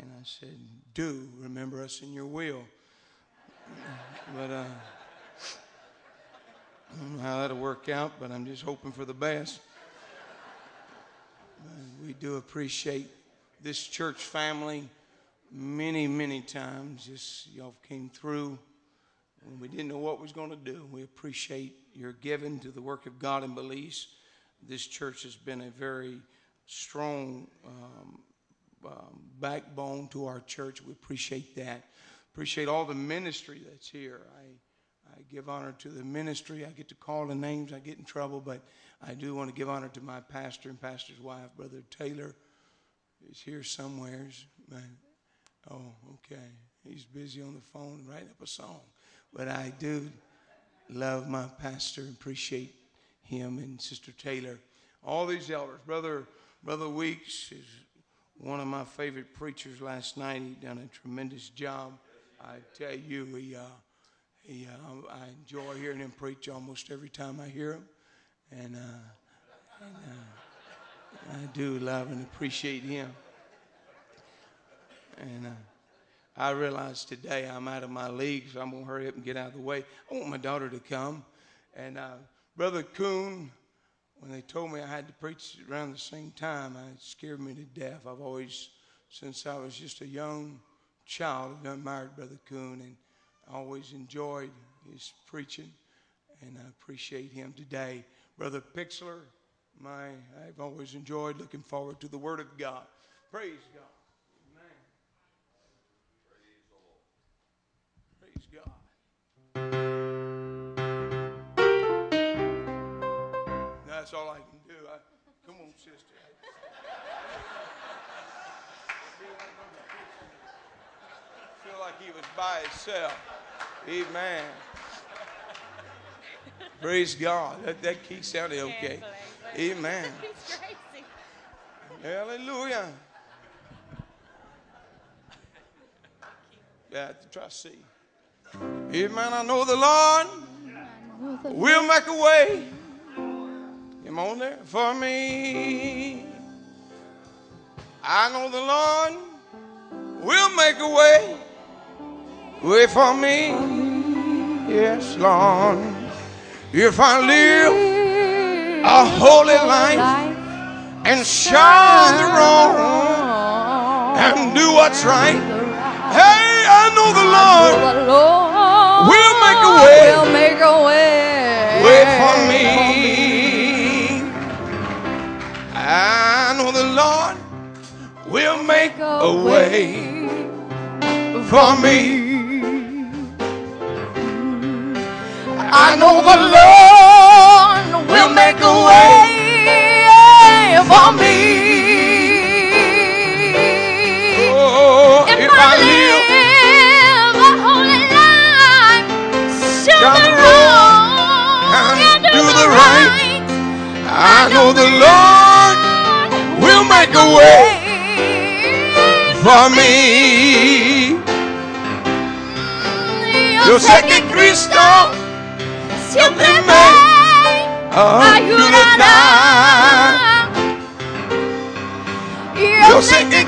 And I said, Do remember us in your will. but uh, I don't know how that'll work out, but I'm just hoping for the best. We do appreciate this church family many, many times. Just y'all came through when we didn't know what was going to do. We appreciate your giving to the work of God in Belize. This church has been a very strong um, um, backbone to our church. We appreciate that. Appreciate all the ministry that's here. I, I give honor to the ministry. I get to call the names. I get in trouble, but I do want to give honor to my pastor and pastor's wife, Brother Taylor. Is here somewheres. Oh, okay. He's busy on the phone writing up a song. But I do love my pastor, appreciate him and Sister Taylor. All these elders. Brother, Brother Weeks is one of my favorite preachers last night. He done a tremendous job. I tell you, he, uh, he, uh, I enjoy hearing him preach almost every time I hear him. And, uh, and uh, I do love and appreciate him. And uh, I realize today I'm out of my league, so I'm going to hurry up and get out of the way. I want my daughter to come. And uh, Brother Coon, when they told me I had to preach around the same time, it scared me to death. I've always, since I was just a young child, I've admired Brother Coon and I always enjoyed his preaching, and I appreciate him today. Brother Pixler, my, I've always enjoyed looking forward to the Word of God. Praise God. That's all I can do. I, come on, sister. feel like he was by himself. Amen. Praise God. That, that key sounded okay. Amen. Hallelujah. Yeah, try to see. Amen. I know the Lord will make a way. Come on there for me. I know the Lord will make a way, way for me. Yes, Lord. If I live a holy life and shun the wrong and do what's right, hey, I know the Lord will make a way, will make a way, way for me. Lord will make a way for me. I know the Lord will make a way for me. Oh, if I live a holy life, shun Shun the the wrong and and do the right. I know the Lord make a way for me. Yo sé que Cristo siempre me me ayudará. Yo sé que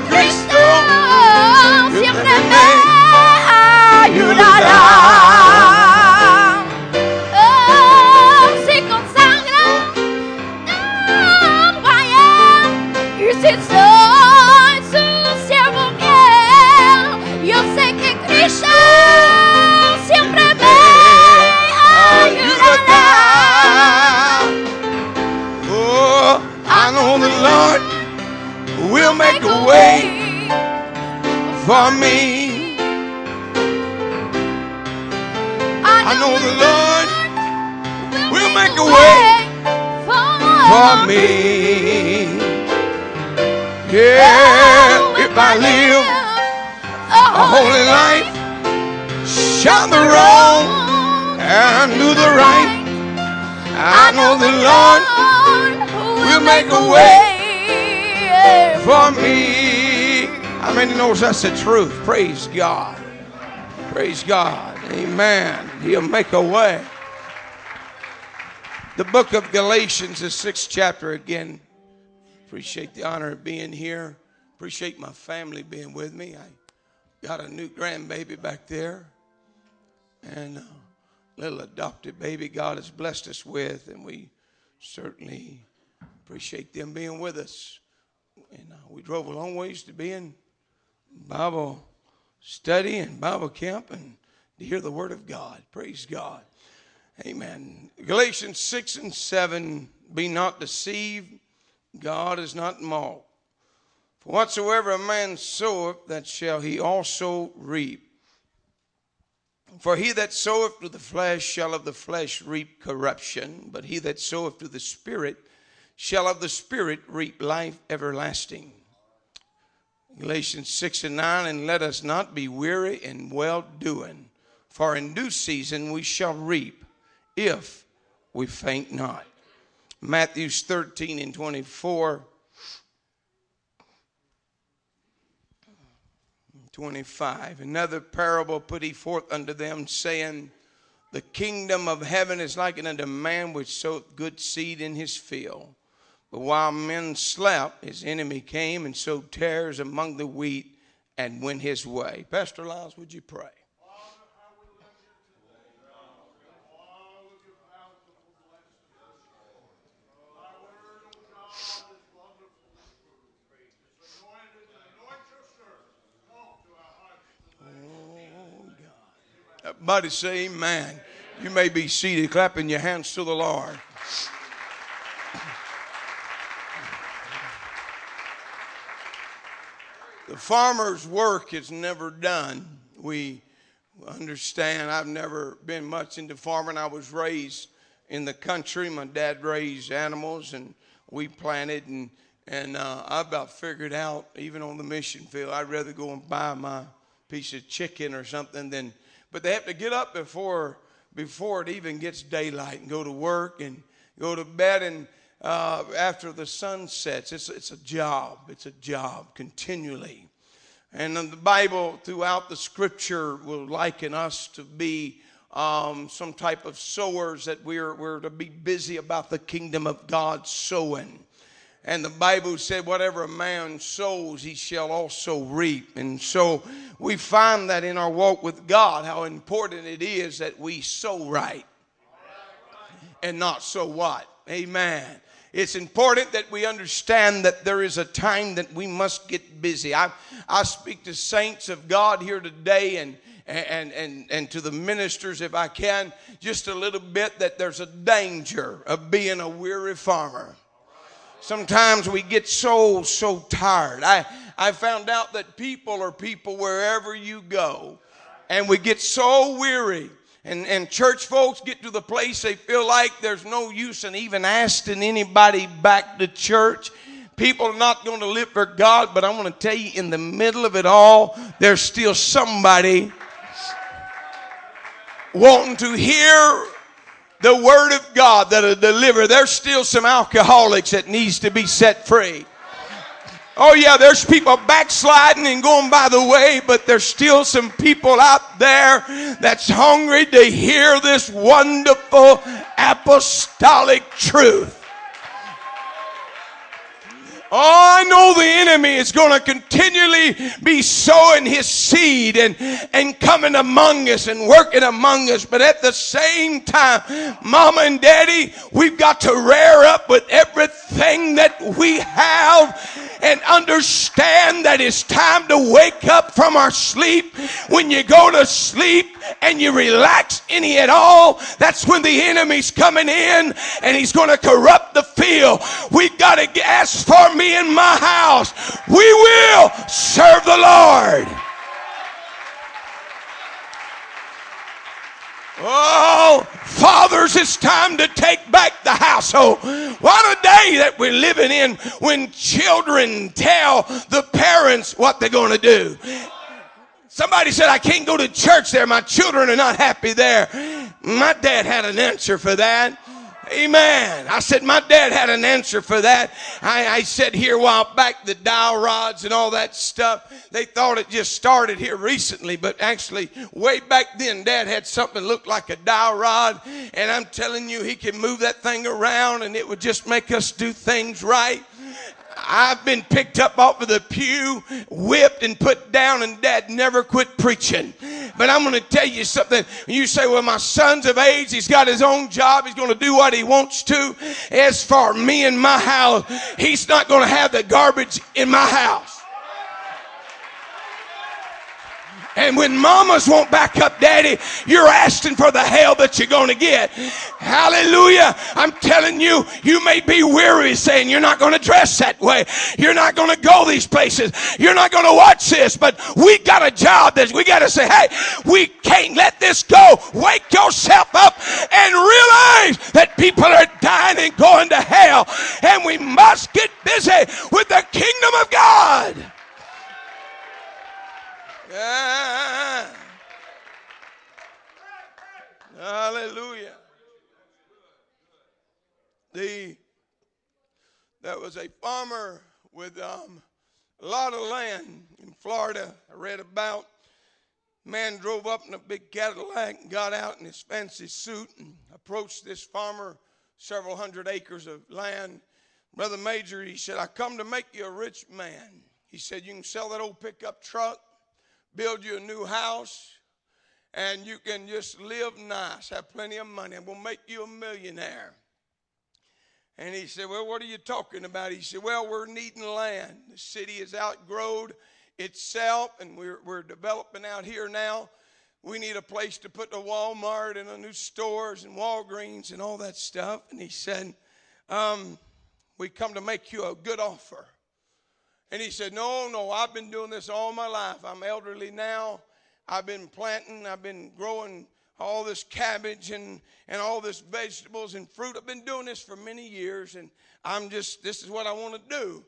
for me. Yeah, if I live a holy life, shun the wrong and do the right, I know the Lord will make a way for me. How many knows that's the truth? Praise God. Praise God. Amen. He'll make a way. The book of Galatians, the sixth chapter again. Appreciate the honor of being here. appreciate my family being with me. I got a new grandbaby back there and a little adopted baby God has blessed us with, and we certainly appreciate them being with us. And uh, we drove a long ways to be in Bible study and Bible camp and to hear the Word of God. Praise God. Amen. Galatians 6 and 7 Be not deceived, God is not mocked. For whatsoever a man soweth, that shall he also reap. For he that soweth to the flesh shall of the flesh reap corruption, but he that soweth to the Spirit shall of the Spirit reap life everlasting. Galatians 6 and 9, and let us not be weary in well doing, for in due season we shall reap if we faint not. Matthews 13 and 24. 25. Another parable put he forth unto them, saying, The kingdom of heaven is like unto a man which sowed good seed in his field. But while men slept, his enemy came and sowed tares among the wheat and went his way. Pastor Lyles, would you pray? Everybody say amen. You may be seated, clapping your hands to the Lord. The farmer's work is never done. We understand. I've never been much into farming. I was raised in the country. My dad raised animals, and we planted. and And uh, I about figured out, even on the mission field, I'd rather go and buy my piece of chicken or something than but they have to get up before before it even gets daylight and go to work and go to bed and uh, after the sun sets. It's, it's a job. It's a job continually. And the Bible throughout the scripture will liken us to be um, some type of sowers that we're, we're to be busy about the kingdom of God sowing. And the Bible said, whatever a man sows, he shall also reap. And so we find that in our walk with God, how important it is that we sow right and not sow what. Amen. It's important that we understand that there is a time that we must get busy. I, I speak to saints of God here today and, and, and, and to the ministers, if I can, just a little bit that there's a danger of being a weary farmer. Sometimes we get so, so tired. I, I found out that people are people wherever you go. And we get so weary. And, and church folks get to the place they feel like there's no use in even asking anybody back to church. People are not going to live for God, but I want to tell you, in the middle of it all, there's still somebody wanting to hear the word of God that'll deliver. There's still some alcoholics that needs to be set free. Oh yeah, there's people backsliding and going by the way, but there's still some people out there that's hungry to hear this wonderful apostolic truth. Oh, I know the enemy is going to continually be sowing his seed and, and coming among us and working among us. But at the same time, mama and daddy, we've got to rear up with everything that we have and understand that it's time to wake up from our sleep. When you go to sleep and you relax any at all, that's when the enemy's coming in and he's going to corrupt the field. We've got to ask for me in my house. We will serve the Lord. Oh, fathers, it's time to take back the household. What a day that we're living in when children tell the parents what they're going to do. Somebody said, I can't go to church there. My children are not happy there. My dad had an answer for that. Amen. I said, my dad had an answer for that. I, I said here a while back the dowel rods and all that stuff. They thought it just started here recently, but actually, way back then, dad had something that looked like a dowel rod. And I'm telling you, he could move that thing around and it would just make us do things right. I've been picked up off of the pew, whipped and put down, and dad never quit preaching. But I'm going to tell you something. You say, well, my son's of age. He's got his own job. He's going to do what he wants to. As for me and my house, he's not going to have the garbage in my house. And when mamas won't back up daddy, you're asking for the hell that you're going to get. Hallelujah. I'm telling you, you may be weary saying you're not going to dress that way. You're not going to go these places. You're not going to watch this, but we got a job that we got to say, hey, we can't let this go. Wake yourself up and realize that people are dying and going to hell. And we must get busy with the kingdom of God. Yeah. Hallelujah. The there was a farmer with um, a lot of land in Florida. I read about. Man drove up in a big Cadillac and got out in his fancy suit and approached this farmer, several hundred acres of land. Brother Major, he said, I come to make you a rich man. He said, You can sell that old pickup truck build you a new house, and you can just live nice, have plenty of money, and we'll make you a millionaire. And he said, Well, what are you talking about? He said, Well, we're needing land. The city has outgrown itself, and we're, we're developing out here now. We need a place to put the Walmart and the new stores and Walgreens and all that stuff. And he said, um, We come to make you a good offer. And he said, No, no, I've been doing this all my life. I'm elderly now. I've been planting, I've been growing all this cabbage and, and all this vegetables and fruit. I've been doing this for many years, and I'm just, this is what I want to do.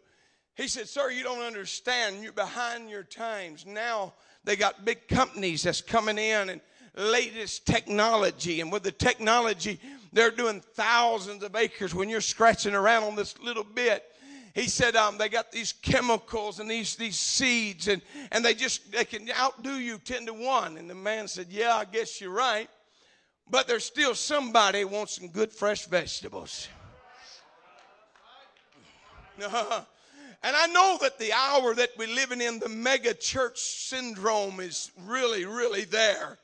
He said, Sir, you don't understand. You're behind your times. Now they got big companies that's coming in and latest technology. And with the technology, they're doing thousands of acres when you're scratching around on this little bit he said um, they got these chemicals and these these seeds and and they just they can outdo you 10 to 1 and the man said yeah i guess you're right. But there's still somebody wants some good fresh vegetables. And I know that the hour that we're living in, the mega church syndrome is really, really there.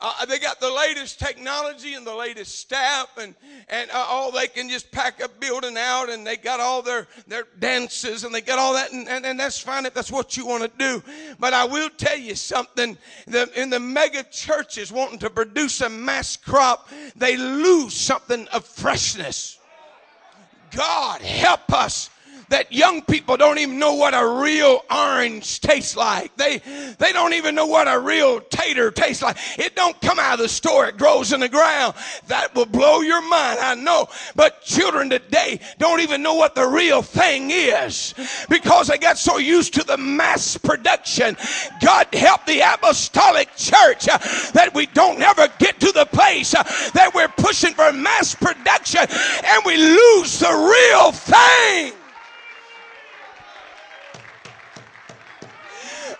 Uh, they got the latest technology and the latest staff, and, and uh, all they can just pack a building out, and they got all their, their dances, and they got all that, and, and, and that's fine if that's what you want to do. But I will tell you something the, in the mega churches wanting to produce a mass crop, they lose something of freshness. God help us that young people don't even know what a real orange tastes like. They, they don't even know what a real tater tastes like. It don't come out of the store. It grows in the ground. That will blow your mind. I know. But children today don't even know what the real thing is because they got so used to the mass production. God help the apostolic church uh, that we don't ever get to the place uh, that we're pushing for mass production and we lose the real thing.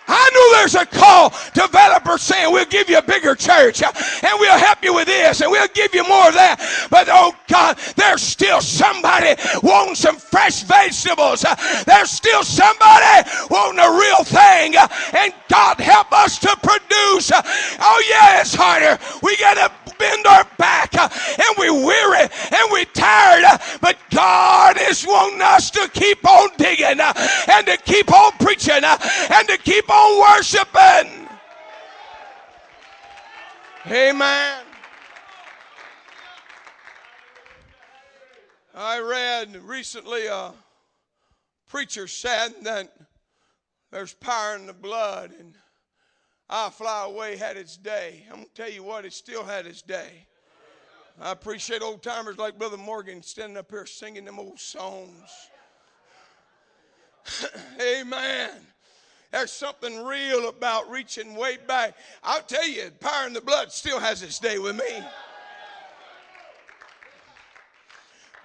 I knew there's a call. Developers saying we'll give you a bigger church uh, and we'll help you with this and we'll give you more of that. But oh God, there's still somebody wanting some fresh vegetables. Uh, there's still somebody wanting a real thing. Uh, and God help us to produce. Oh yeah, it's harder. We got to bend our back and we're weary and we're tired. But God is wanting us to keep on digging and to keep on preaching and to keep on worshiping. Amen. I read recently a preacher said that there's power in the blood and I Fly Away had its day. I'm going to tell you what, it still had its day. I appreciate old timers like Brother Morgan standing up here singing them old songs. Amen. There's something real about reaching way back. I'll tell you, power in the blood still has its day with me.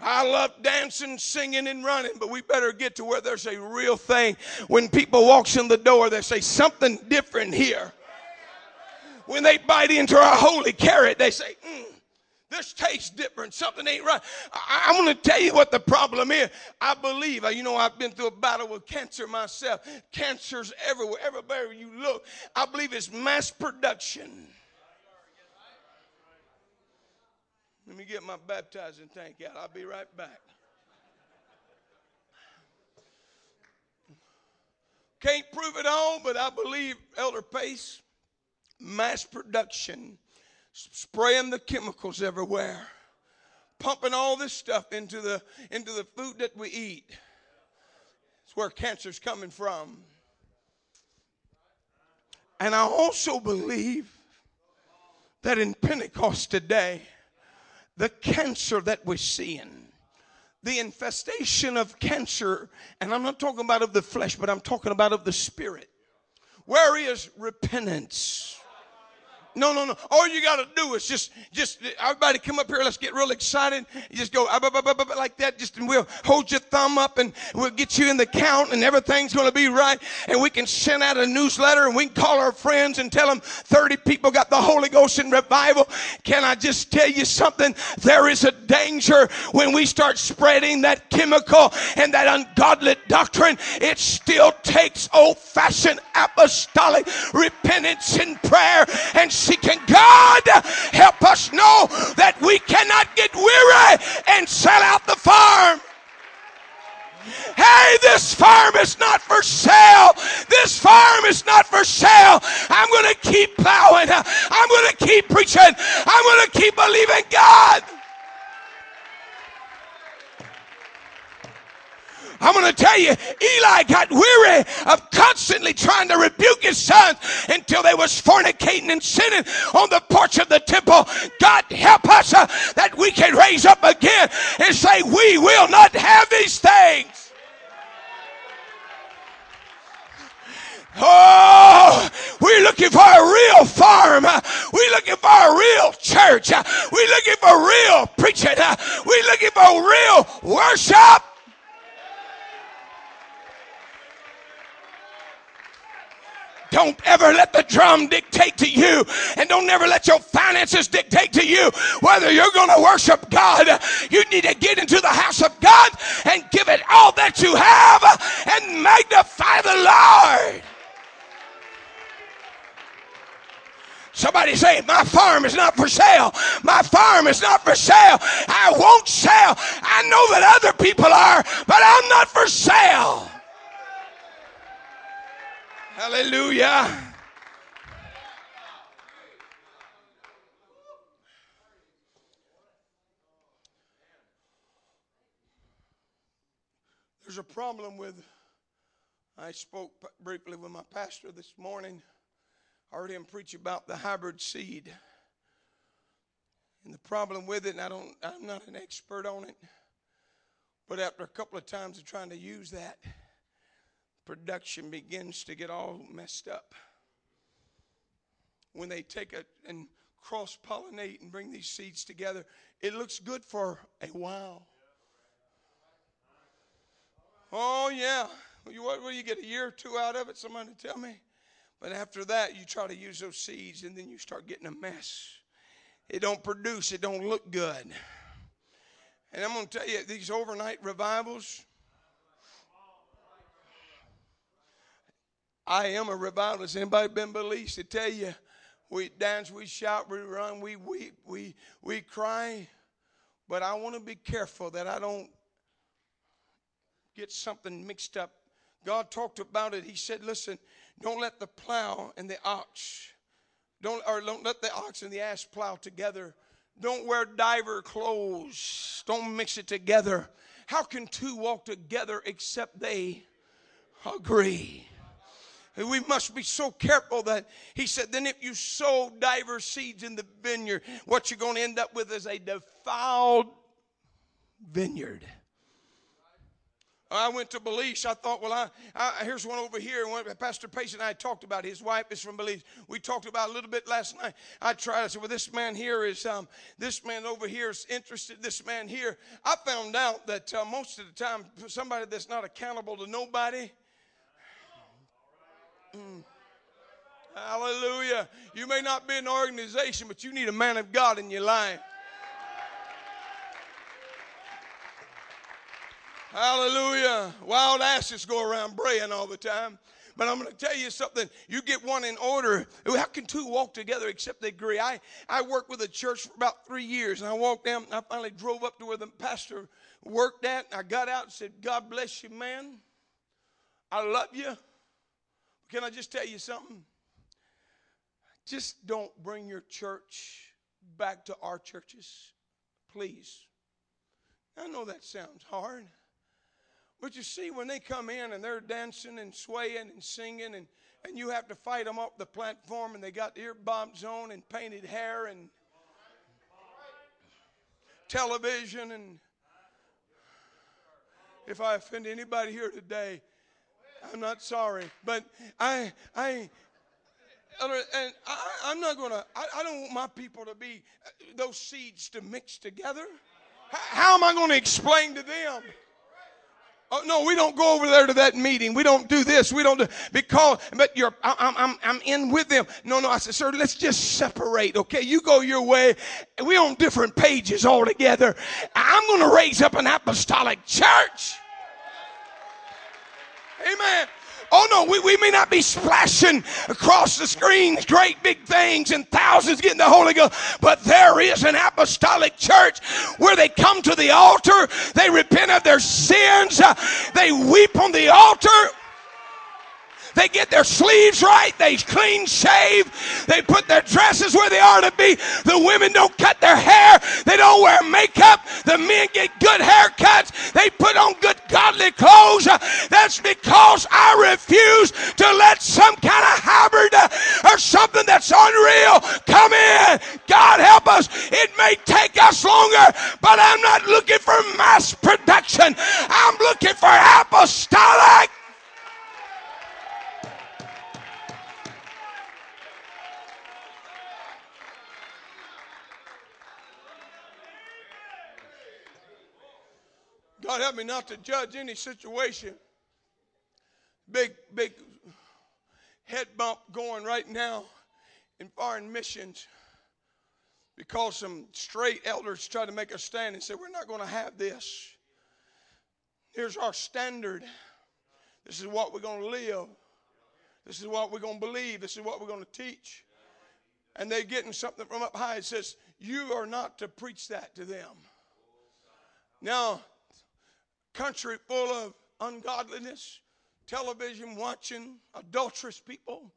I love dancing, singing, and running, but we better get to where there's a real thing. When people walks in the door, they say something different here when they bite into our holy carrot, they say, mm, This tastes different. Something ain't right. I, I'm going to tell you what the problem is. I believe, uh, you know, I've been through a battle with cancer myself. Cancer's everywhere. Everywhere you look, I believe it's mass production. Let me get my baptizing tank out. I'll be right back. Can't prove it all, but I believe Elder Pace, mass production spraying the chemicals everywhere, pumping all this stuff into the, into the food that we eat. It's where cancer's coming from. And I also believe that in Pentecost today, the cancer that we're seeing, the infestation of cancer, and I'm not talking about of the flesh, but I'm talking about of the spirit. Where is repentance? No, no, no. All you got to do is just, just everybody come up here. Let's get real excited. You just go ah, like that. Just and we'll hold your thumb up and we'll get you in the count and everything's going to be right. And we can send out a newsletter and we can call our friends and tell them 30 people got the Holy Ghost in revival. Can I just tell you something? There is a danger when we start spreading that chemical and that ungodly doctrine. It still takes old fashioned apostolic repentance and prayer and seeking God. Help us know that we cannot get weary and sell out the farm. Hey, this farm is not for sale. This farm is not for sale. I'm going to keep plowing. I'm going to keep preaching. I'm going to keep believing God. I'm going to tell you, Eli got weary of constantly trying to rebuke his sons until they was fornicating and sinning on the porch of the temple. God help us uh, that we can raise up again and say, we will not have these things. Oh, we're looking for a real farm. We're looking for a real church. We're looking for real preaching. We're looking for real worship. Don't ever let the drum dictate to you, and don't ever let your finances dictate to you whether you're going to worship God. You need to get into the house of God and give it all that you have and magnify the Lord. Somebody say, My farm is not for sale. My farm is not for sale. I won't sell. I know that other people are, but I'm not for sale. Hallelujah. There's a problem with, I spoke briefly with my pastor this morning. I heard him preach about the hybrid seed. And the problem with it, and I don't, I'm not an expert on it, but after a couple of times of trying to use that, production begins to get all messed up. When they take it and cross pollinate and bring these seeds together, it looks good for a while. Oh, yeah. What will you get a year or two out of it? Somebody tell me. But after that, you try to use those seeds and then you start getting a mess. It don't produce, it don't look good. And I'm going to tell you, these overnight revivals, I am a revivalist. Anybody been released to tell you we dance, we shout, we run, we weep, we we cry. But I want to be careful that I don't get something mixed up. God talked about it. He said, listen, don't let the plow and the ox, don't or don't let the ox and the ass plow together. Don't wear diver clothes. Don't mix it together. How can two walk together except they agree? We must be so careful that he said, then if you sow diverse seeds in the vineyard, what you're going to end up with is a defiled vineyard. I went to Belize. I thought, well, I, I here's one over here. Pastor Pace and I talked about. His wife is from Belize. We talked about a little bit last night. I tried. I said, well, this man here is um, this man over here is interested. This man here. I found out that uh, most of the time, somebody that's not accountable to nobody Hallelujah. You may not be an organization, but you need a man of God in your life. Hallelujah. Wild asses go around braying all the time. But I'm going to tell you something. You get one in order. How can two walk together except they agree? I, I worked with a church for about three years, and I walked down. I finally drove up to where the pastor worked at. I got out and said, God bless you, man. I love you. Can I just tell you something? Just don't bring your church back to our churches, please. I know that sounds hard. But you see, when they come in and they're dancing and swaying and singing, and, and you have to fight them up the platform, and they got earbuds on and painted hair and television, and if I offend anybody here today, I'm not sorry. But I, I, and I, am not going to, I don't want my people to be, uh, those seeds to mix together. How am I going to explain to them? Oh, no, we don't go over there to that meeting. We don't do this. We don't do because. But you're, I'm, I'm, I'm in with them. No, no. I said, sir, let's just separate. Okay, you go your way. We're on different pages altogether. I'm going to raise up an apostolic church. Amen. Oh no, we, we may not be splashing across the screens great big things and thousands getting the Holy Ghost, but there is an apostolic church where they come to the altar, they repent of their sins, uh, they weep on the altar. They get their sleeves right. They clean shave. They put their dresses where they are to be. The women don't cut their hair. They don't wear makeup. The men get good haircuts. They put on good godly clothes. Uh, that's because I refuse to let some kind of hybrid uh, or something that's unreal come in. God help us. It may take us longer, but I'm not looking for mass production. I'm looking for apostolic God help me not to judge any situation. Big, big head bump going right now in foreign missions because some straight elders tried to make a stand and said, We're not going to have this. Here's our standard. This is what we're going to live. This is what we're going to believe. This is what we're going to teach. And they're getting something from up high. It says, You are not to preach that to them. Now, country full of ungodliness, television watching, adulterous people.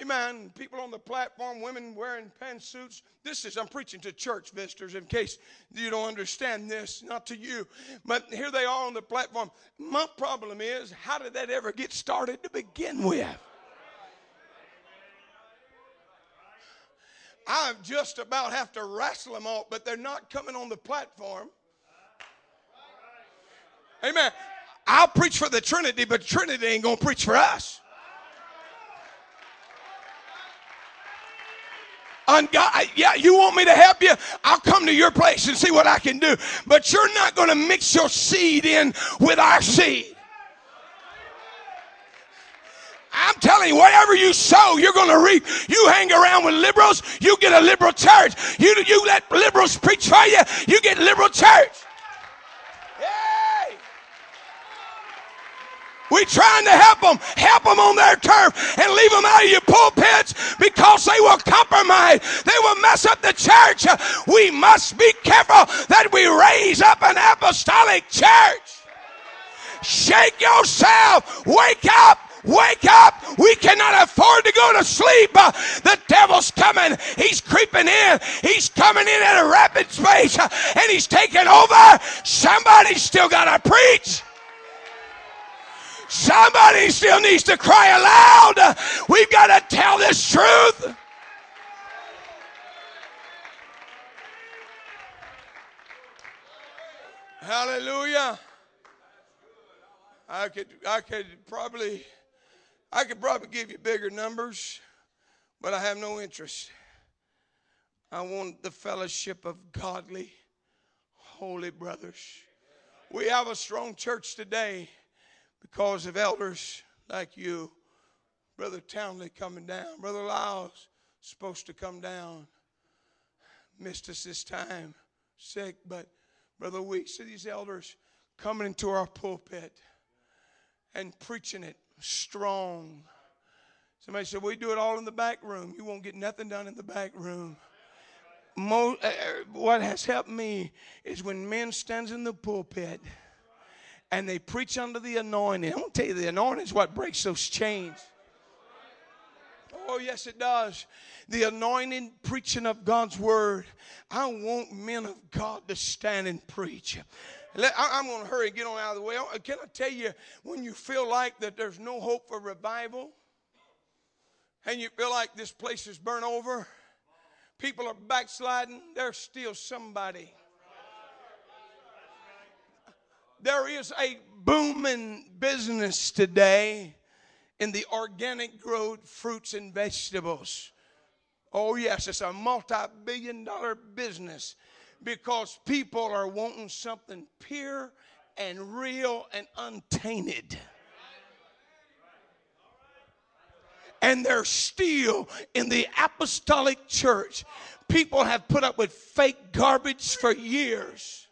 Amen. People on the platform, women wearing pantsuits. This is, I'm preaching to church visitors in case you don't understand this, not to you. But here they are on the platform. My problem is, how did that ever get started to begin with? I just about have to wrestle them off, but they're not coming on the platform. Amen. I'll preach for the Trinity, but Trinity ain't going to preach for us. God, yeah, you want me to help you? I'll come to your place and see what I can do. But you're not going to mix your seed in with our seed. I'm telling you, whatever you sow, you're going to reap. You hang around with liberals, you get a liberal church. You, you let liberals preach for you, you get liberal church. Trying to help them, help them on their turf and leave them out of your pulpits because they will compromise. They will mess up the church. We must be careful that we raise up an apostolic church. Shake yourself. Wake up. Wake up. We cannot afford to go to sleep. the devil's coming. He's creeping in. He's coming in at a rapid pace and he's taking over. Somebody's still got to preach. Somebody still needs to cry aloud. We've got to tell this truth. Hallelujah. I could I could probably I could probably give you bigger numbers, but I have no interest. I want the fellowship of godly, holy brothers. We have a strong church today because of elders like you. Brother Townley coming down. Brother Lyles supposed to come down. Missed us this time. Sick, but Brother Weeks, these elders coming into our pulpit and preaching it strong. Somebody said, We do it all in the back room. You won't get nothing done in the back room. Mo- uh, what has helped me is when men stands in the pulpit and they preach under the anointing. I'm going to tell you, the anointing is what breaks those chains. Oh, yes, it does. The anointing preaching of God's word. I want men of God to stand and preach. I'm going to hurry and get on out of the way. Can I tell you, when you feel like that there's no hope for revival, and you feel like this place is burnt over, people are backsliding, there's still somebody. There is a booming business today in the organic growth fruits and vegetables. Oh, yes, it's a multi billion dollar business because people are wanting something pure and real and untainted. And they're still in the apostolic church. People have put up with fake garbage for years.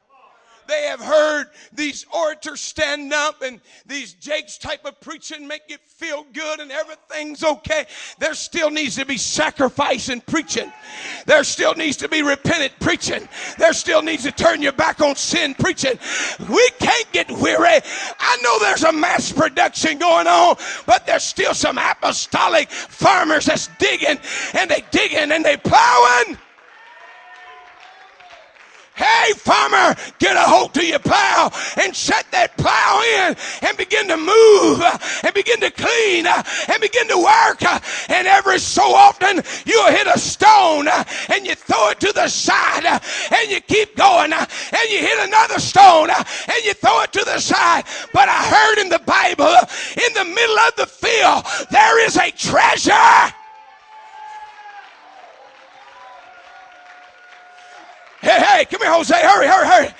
They have heard these orators stand up and these Jakes type of preaching make you feel good and everything's okay. There still needs to be sacrifice in preaching. There still needs to be repentant preaching. There still needs to turn your back on sin preaching. We can't get weary. I know there's a mass production going on, but there's still some apostolic farmers that's digging and they digging and they plowing. Hey, farmer, get a hold to your plow and set that plow in and begin to move and begin to clean and begin to work. And every so often you'll hit a stone and you throw it to the side and you keep going and you hit another stone and you throw it to the side. But I heard in the Bible, in the middle of the field, there is a treasure. Hey, hey, come here, Jose. Hurry, hurry, hurry.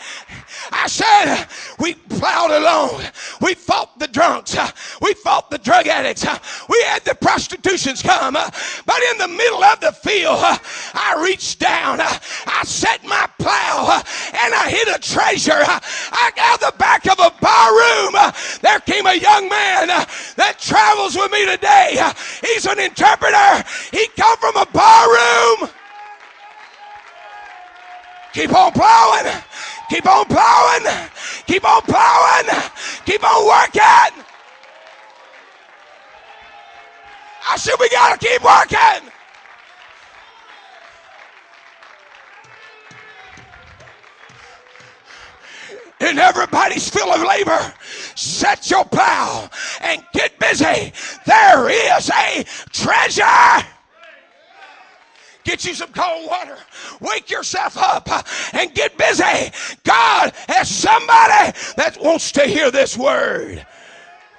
I said, we plowed along. We fought the drunks. We fought the drug addicts. We had the prostitutions come. But in the middle of the field, I reached down. I set my plow and I hit a treasure. Out the back of a bar room. There came a young man that travels with me today. He's an interpreter. He come from a bar room. Keep on plowing. Keep on plowing. Keep on plowing. Keep on working. I said, we got to keep working. in everybody's field of labor. Set your plow and get busy. There is a treasure. Get you some cold water. Wake yourself up and get busy. God has somebody that wants to hear this word.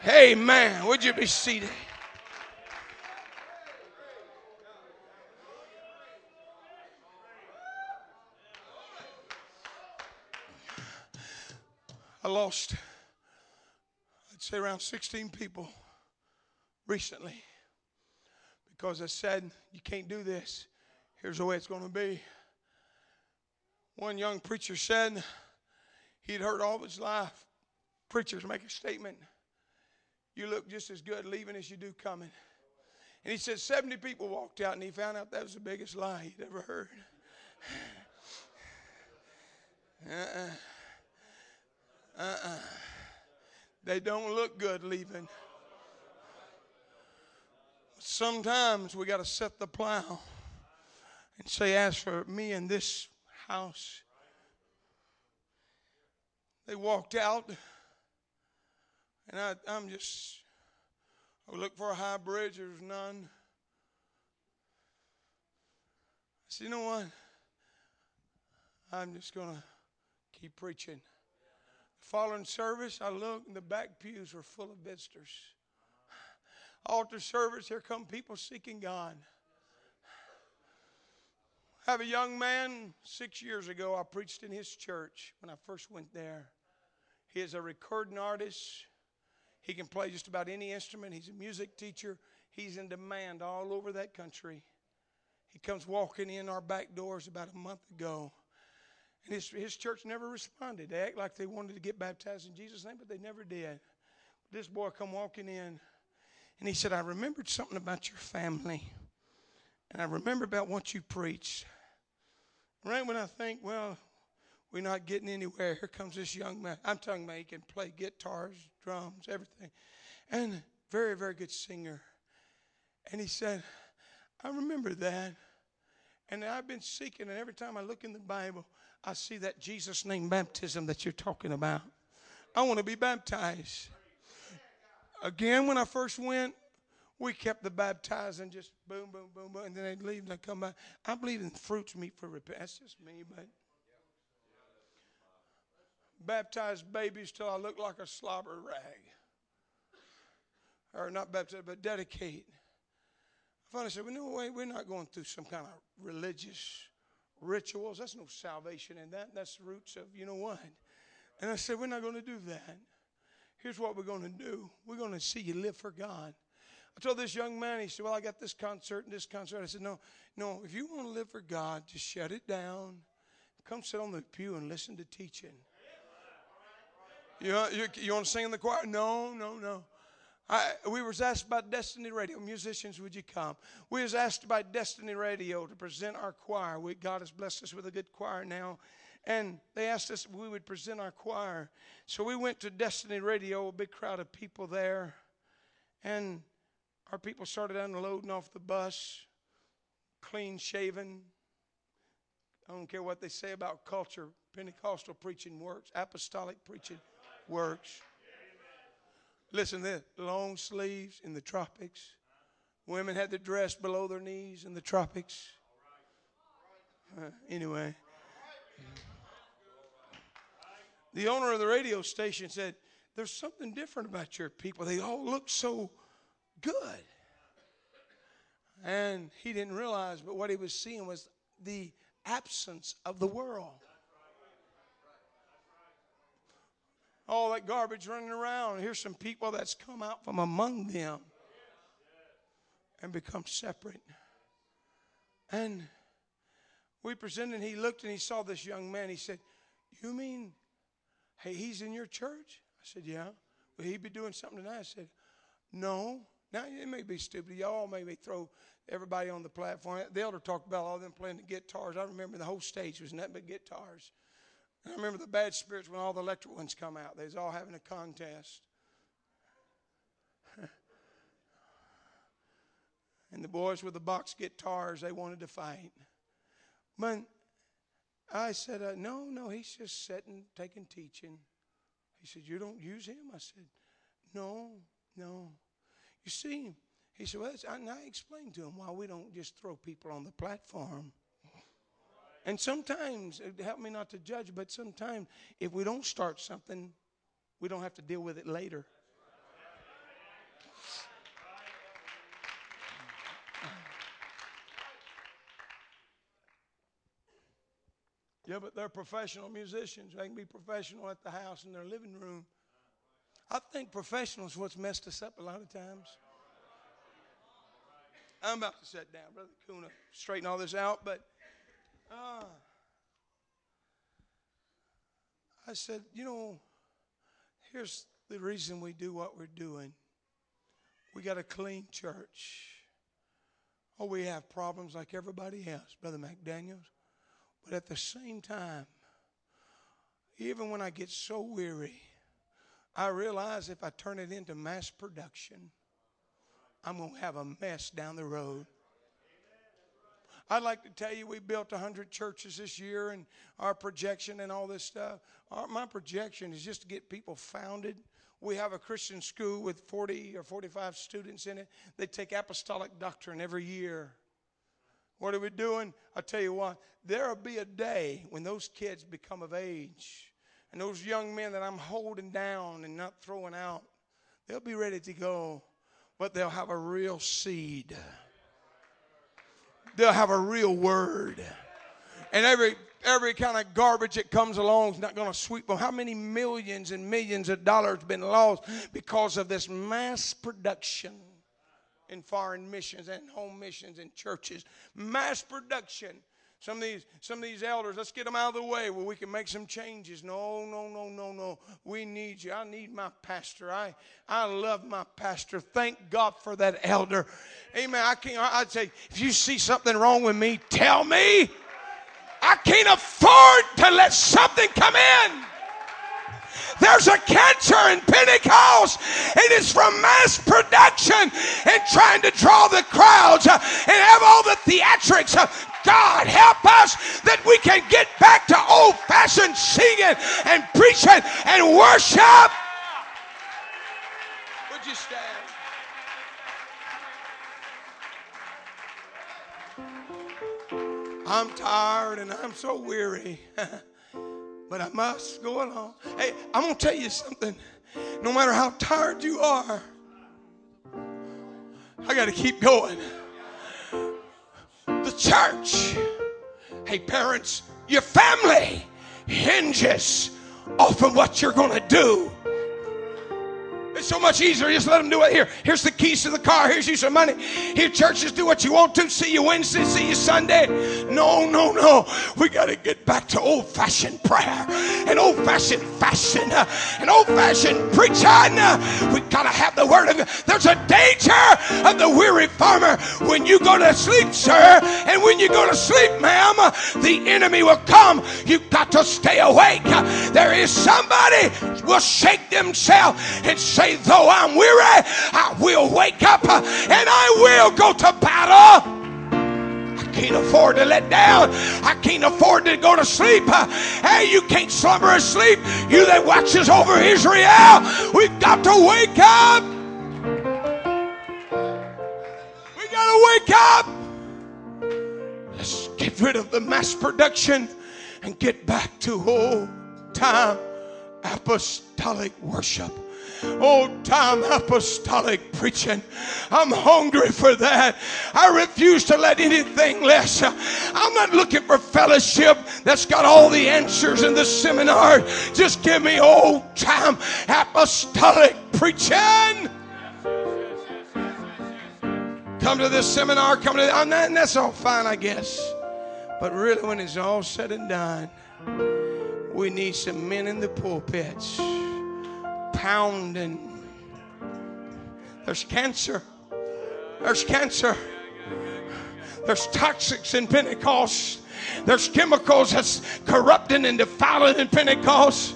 Amen. Would you be seated? I lost, I'd say around 16 people recently because I said, You can't do this. Here's the way it's going to be. One young preacher said he'd heard all his life preachers make a statement you look just as good leaving as you do coming. And he said 70 people walked out and he found out that was the biggest lie he'd ever heard. Uh-uh. Uh-uh. They don't look good leaving. Sometimes we got to set the plow and say, As for me and this house, they walked out, and I, am just, I for a high bridge, there was none. I said, You know what? I'm just going to keep preaching. The following service, I looked, and the back pews were full of visitors. Altar service, here come people seeking God. I have a young man, six years ago, I preached in his church when I first went there. He is a recording artist. He can play just about any instrument. He's a music teacher. He's in demand all over that country. He comes walking in our back doors about a month ago. And his, his church never responded. They act like they wanted to get baptized in Jesus' name, but they never did. This boy come walking in, and he said, I remembered something about your family. And I remember about what you preached. Right when I think, well, we're not getting anywhere, here comes this young man. I'm talking about he can play guitars, drums, everything. And very, very good singer. And he said, I remember that. And I've been seeking, and every time I look in the Bible, I see that Jesus name baptism that you're talking about. I want to be baptized. Again, when I first went, we kept the baptizing just boom, boom, boom, boom, and then they'd leave and they'd come back. I believe in fruits meet for repentance. That's just me, but baptized babies till I look like a slobber rag. Or not baptized, but dedicate. I finally said, well, no way, we're not going through some kind of religious rituals. That's no salvation in that. That's the roots of you know what. And I said, we're not going to do that. Here's what we're going to do. We're going to see you live for God. I told this young man, he said, Well, I got this concert and this concert. I said, No, no, if you want to live for God, just shut it down. Come sit on the pew and listen to teaching. You, you, you want to sing in the choir? No, no, no. I, we was asked by Destiny Radio, musicians, would you come? We was asked by Destiny Radio to present our choir. We, God has blessed us with a good choir now. And they asked us if we would present our choir. So we went to Destiny Radio, a big crowd of people there. And our people started unloading off the bus, clean shaven. I don't care what they say about culture. Pentecostal preaching works, apostolic preaching works. Listen to this long sleeves in the tropics. Women had their dress below their knees in the tropics. Uh, anyway, the owner of the radio station said, There's something different about your people. They all look so good. And he didn't realize, but what he was seeing was the absence of the world. All that garbage running around. Here's some people that's come out from among them and become separate. And we presented, and he looked and he saw this young man. He said, You mean, hey, he's in your church? I said, Yeah. Will he be doing something tonight? I said, No. Now, it may be stupid. Y'all maybe throw everybody on the platform. The elder talked about all them playing the guitars. I remember the whole stage was nothing but guitars. And I remember the bad spirits when all the electric ones come out. They was all having a contest. and the boys with the box guitars, they wanted to fight. But I said, uh, no, no, he's just sitting, taking teaching. He said, you don't use him? I said, no, no. You see, he said, well, and I explained to him why we don't just throw people on the platform. And sometimes, uh, help me not to judge, but sometimes if we don't start something, we don't have to deal with it later. Yeah, but they're professional musicians. They can be professional at the house in their living room. I think professionals what's messed us up a lot of times. I'm about to sit down, Brother Kuna, straighten all this out, but uh, I said, you know, here's the reason we do what we're doing. We got a clean church. Oh, we have problems like everybody else, Brother McDaniels. But at the same time, even when I get so weary, I realize if I turn it into mass production, I'm going to have a mess down the road. I'd like to tell you we built 100 churches this year and our projection and all this stuff. Our, my projection is just to get people founded. We have a Christian school with 40 or 45 students in it. They take apostolic doctrine every year. What are we doing? I tell you what, there'll be a day when those kids become of age and those young men that I'm holding down and not throwing out, they'll be ready to go, but they'll have a real seed. They'll have a real word. And every every kind of garbage that comes along is not going to sweep them. How many millions and millions of dollars been lost because of this mass production in foreign missions and home missions and churches? Mass production some of these some of these elders let's get them out of the way where we can make some changes. No no no no no. We need you. I need my pastor. I i love my pastor. Thank god for that elder. Amen. I can't i'd say if you see something wrong with me tell me. I can't afford to let something come in there's a cancer in Pentecost. It is from mass production and trying to draw the crowds uh, and have all the theatrics. Uh, God help us that we can get back to old fashioned singing and preaching and worship. Would you stand? I'm tired and I'm so weary. but I must go along. Hey, I'm going to tell you something. No matter how tired you are, I got to keep going. The church, hey, parents, your family hinges off of what you're going to do so much easier. Just let them do it here. Here's the keys to the car. Here's you some money. Here, churches, do what you want to. See you Wednesday. See you Sunday. No, no, no. We got to get back to old fashioned prayer and old fashioned fashion uh, and old fashioned preaching. Uh, we got to have the word of God. There's a danger of the weary farmer when you go to sleep, sir, and when you go to sleep, ma'am, the enemy will come. You've got to stay awake. There is somebody will shake themselves and say, though I'm weary, I will wake up uh, and I will go to battle. I can't afford to let down. I can't afford to go to sleep. Uh, hey, you can't slumber asleep. You that watches over Israel, we've got to wake up. We got to wake up. Let's get rid of the mass production and get back to old time apostolic worship old time apostolic preaching. I'm hungry for that. I refuse to let anything less. I'm not looking for fellowship that's got all the answers in the seminar. Just give me old time apostolic preaching. Come to this seminar, come to this, and that's all fine, I guess. But really, when it's all said and done, we need some men in the pulpits pounding. There's cancer. There's cancer. There's toxics in Pentecost. There's chemicals that's corrupting and defiling in Pentecost.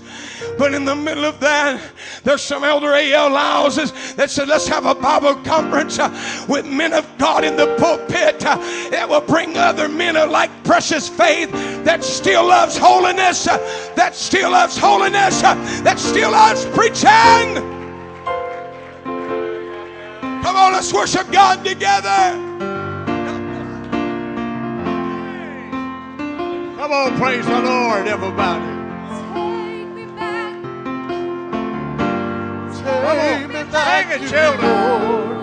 But in the middle of that, there's some elder A.L. Lyles that said, let's have a Bible conference uh, with men of God in the pulpit uh, that will bring other men of like precious faith that still loves holiness, uh, that still loves holiness, that still loves preaching. Come on, let's worship God together. Come on, praise the Lord, everybody. Take me back, Take me back children. seated. Brother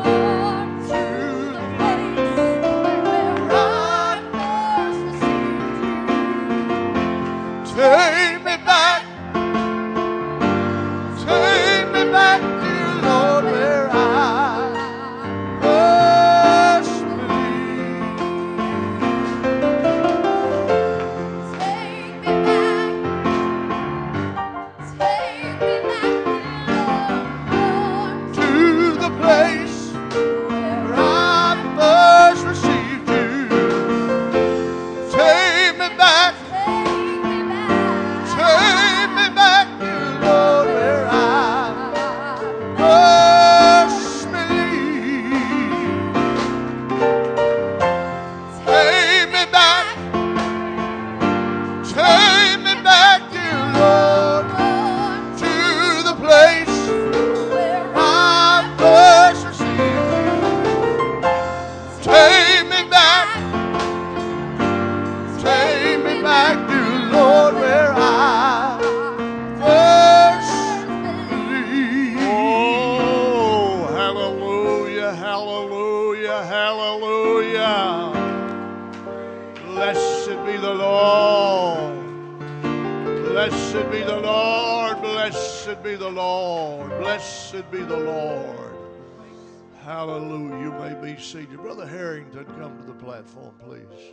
platform, please.